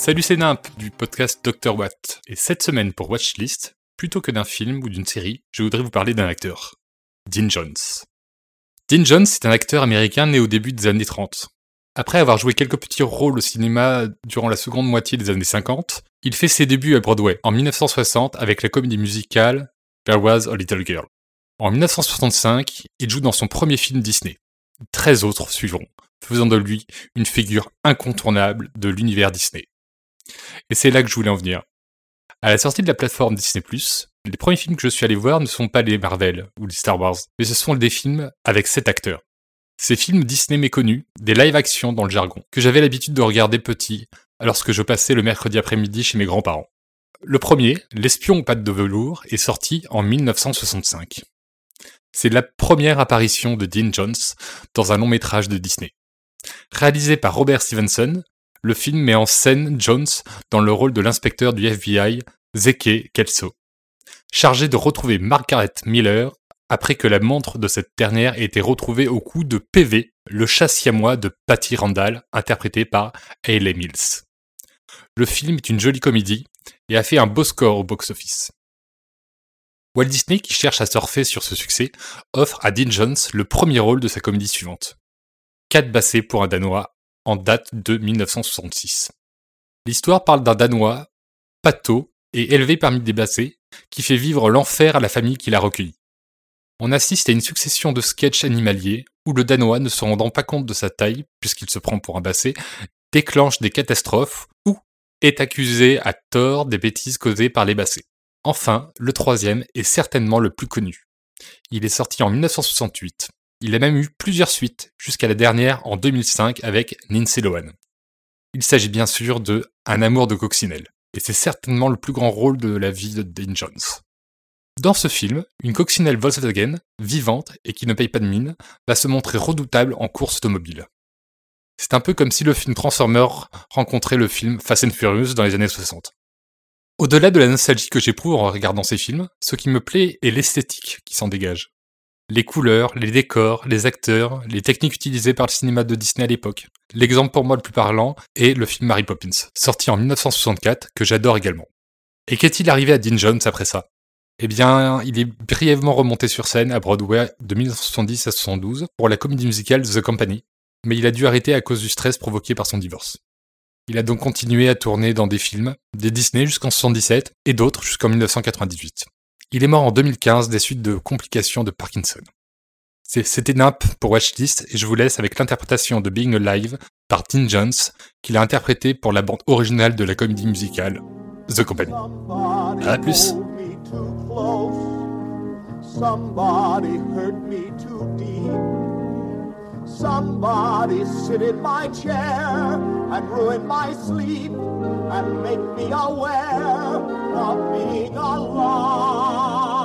Salut c'est Nimp du podcast Dr Watt. Et cette semaine pour Watchlist, plutôt que d'un film ou d'une série, je voudrais vous parler d'un acteur. Dean Jones. Dean Jones est un acteur américain né au début des années 30. Après avoir joué quelques petits rôles au cinéma durant la seconde moitié des années 50, il fait ses débuts à Broadway en 1960 avec la comédie musicale There Was a Little Girl. En 1965, il joue dans son premier film Disney. 13 autres suivront, faisant de lui une figure incontournable de l'univers Disney. Et c'est là que je voulais en venir. À la sortie de la plateforme Disney+, les premiers films que je suis allé voir ne sont pas les Marvel ou les Star Wars, mais ce sont des films avec cet acteur. Ces films Disney méconnus, des live-action dans le jargon, que j'avais l'habitude de regarder petit, lorsque je passais le mercredi après-midi chez mes grands-parents. Le premier, L'espion aux pattes de velours, est sorti en 1965. C'est la première apparition de Dean Jones dans un long métrage de Disney. Réalisé par Robert Stevenson, le film met en scène Jones dans le rôle de l'inspecteur du FBI, Zeke Kelso, chargé de retrouver Margaret Miller après que la montre de cette dernière ait été retrouvée au cou de PV, le chat siamois de Patty Randall, interprété par Hayley Mills. Le film est une jolie comédie et a fait un beau score au box-office. Walt Disney, qui cherche à surfer sur ce succès, offre à Dean Jones le premier rôle de sa comédie suivante. 4 bassés pour un Danois en date de 1966. L'histoire parle d'un Danois, pâteau et élevé parmi des bassés, qui fait vivre l'enfer à la famille qui l'a recueilli. On assiste à une succession de sketchs animaliers où le Danois, ne se rendant pas compte de sa taille, puisqu'il se prend pour un bassé, déclenche des catastrophes ou est accusé à tort des bêtises causées par les bassés. Enfin, le troisième est certainement le plus connu. Il est sorti en 1968. Il a même eu plusieurs suites, jusqu'à la dernière en 2005 avec Lindsay Lohan. Il s'agit bien sûr de Un amour de coccinelle, et c'est certainement le plus grand rôle de la vie de Dean Jones. Dans ce film, une coccinelle Volkswagen, vivante et qui ne paye pas de mine, va se montrer redoutable en course automobile. C'est un peu comme si le film Transformer rencontrait le film Fast and Furious dans les années 60. Au-delà de la nostalgie que j'éprouve en regardant ces films, ce qui me plaît est l'esthétique qui s'en dégage. Les couleurs, les décors, les acteurs, les techniques utilisées par le cinéma de Disney à l'époque. L'exemple pour moi le plus parlant est le film Mary Poppins, sorti en 1964, que j'adore également. Et qu'est-il arrivé à Dean Jones après ça? Eh bien, il est brièvement remonté sur scène à Broadway de 1970 à 72 pour la comédie musicale The Company, mais il a dû arrêter à cause du stress provoqué par son divorce. Il a donc continué à tourner dans des films, des Disney jusqu'en 77 et d'autres jusqu'en 1998. Il est mort en 2015 des suites de complications de Parkinson. C'était Nimp pour Watchlist et je vous laisse avec l'interprétation de Being Alive par Dean Jones qu'il a interprété pour la bande originale de la comédie musicale The Company. À plus. Somebody sit in my chair and ruin my sleep and make me aware of being alive,